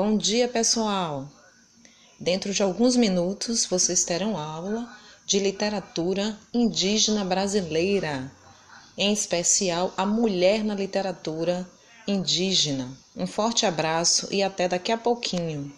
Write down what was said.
Bom dia, pessoal! Dentro de alguns minutos vocês terão aula de literatura indígena brasileira, em especial a mulher na literatura indígena. Um forte abraço e até daqui a pouquinho.